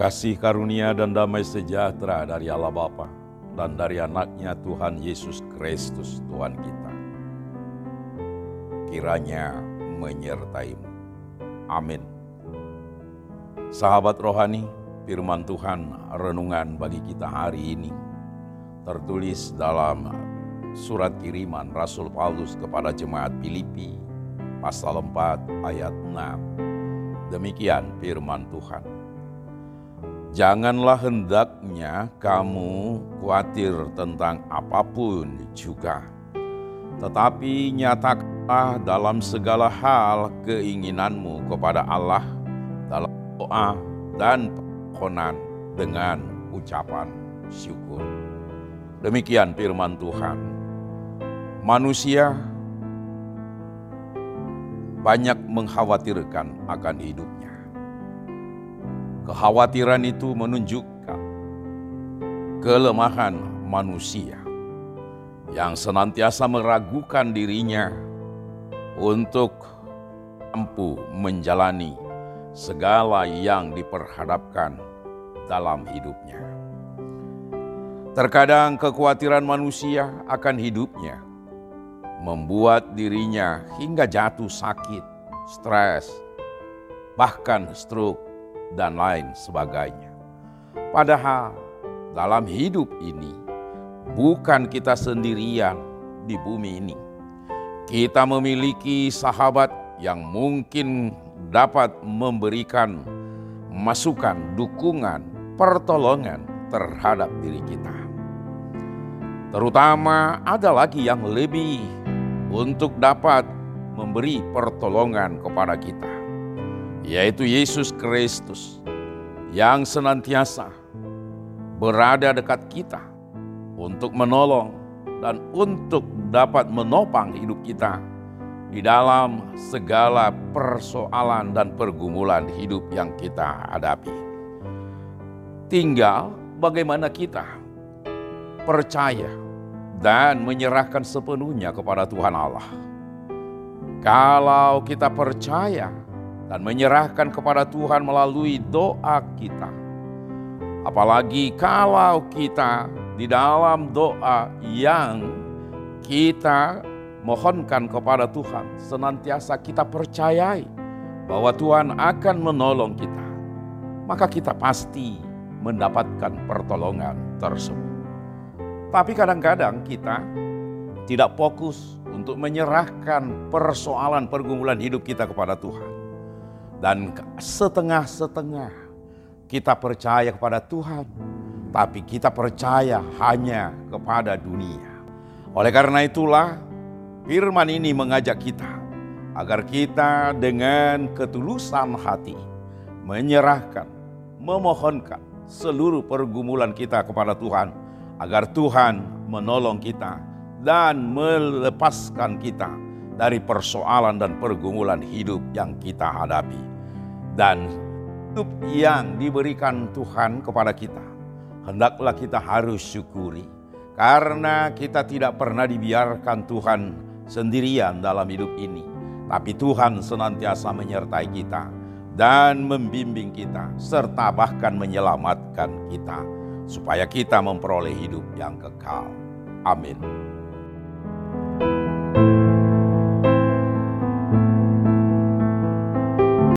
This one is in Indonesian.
Kasih karunia dan damai sejahtera dari Allah Bapa dan dari anaknya Tuhan Yesus Kristus Tuhan kita. Kiranya menyertaimu. Amin. Sahabat rohani, firman Tuhan renungan bagi kita hari ini tertulis dalam surat kiriman Rasul Paulus kepada jemaat Filipi pasal 4 ayat 6. Demikian firman Tuhan. Janganlah hendaknya kamu khawatir tentang apa pun juga. Tetapi nyatakanlah dalam segala hal keinginanmu kepada Allah dalam doa dan permohonan dengan ucapan syukur. Demikian firman Tuhan. Manusia banyak mengkhawatirkan akan hidupnya. Kekhawatiran itu menunjukkan kelemahan manusia yang senantiasa meragukan dirinya untuk mampu menjalani segala yang diperhadapkan dalam hidupnya. Terkadang kekhawatiran manusia akan hidupnya membuat dirinya hingga jatuh sakit, stres, bahkan stroke, dan lain sebagainya. Padahal dalam hidup ini bukan kita sendirian di bumi ini. Kita memiliki sahabat yang mungkin dapat memberikan masukan, dukungan, pertolongan terhadap diri kita. Terutama ada lagi yang lebih untuk dapat memberi pertolongan kepada kita, yaitu Yesus Kristus yang senantiasa berada dekat kita untuk menolong dan untuk dapat menopang hidup kita di dalam segala persoalan dan pergumulan hidup yang kita hadapi. Tinggal bagaimana kita percaya dan menyerahkan sepenuhnya kepada Tuhan Allah. Kalau kita percaya dan menyerahkan kepada Tuhan melalui doa kita, apalagi kalau kita di dalam doa yang kita mohonkan kepada Tuhan, senantiasa kita percayai bahwa Tuhan akan menolong kita, maka kita pasti mendapatkan pertolongan tersebut. Tapi kadang-kadang kita tidak fokus untuk menyerahkan persoalan pergumulan hidup kita kepada Tuhan. Dan setengah-setengah kita percaya kepada Tuhan, tapi kita percaya hanya kepada dunia. Oleh karena itulah firman ini mengajak kita agar kita dengan ketulusan hati menyerahkan, memohonkan seluruh pergumulan kita kepada Tuhan agar Tuhan menolong kita dan melepaskan kita dari persoalan dan pergumulan hidup yang kita hadapi. Dan hidup yang diberikan Tuhan kepada kita, hendaklah kita harus syukuri. Karena kita tidak pernah dibiarkan Tuhan sendirian dalam hidup ini. Tapi Tuhan senantiasa menyertai kita dan membimbing kita serta bahkan menyelamatkan kita supaya kita memperoleh hidup yang kekal. Amin.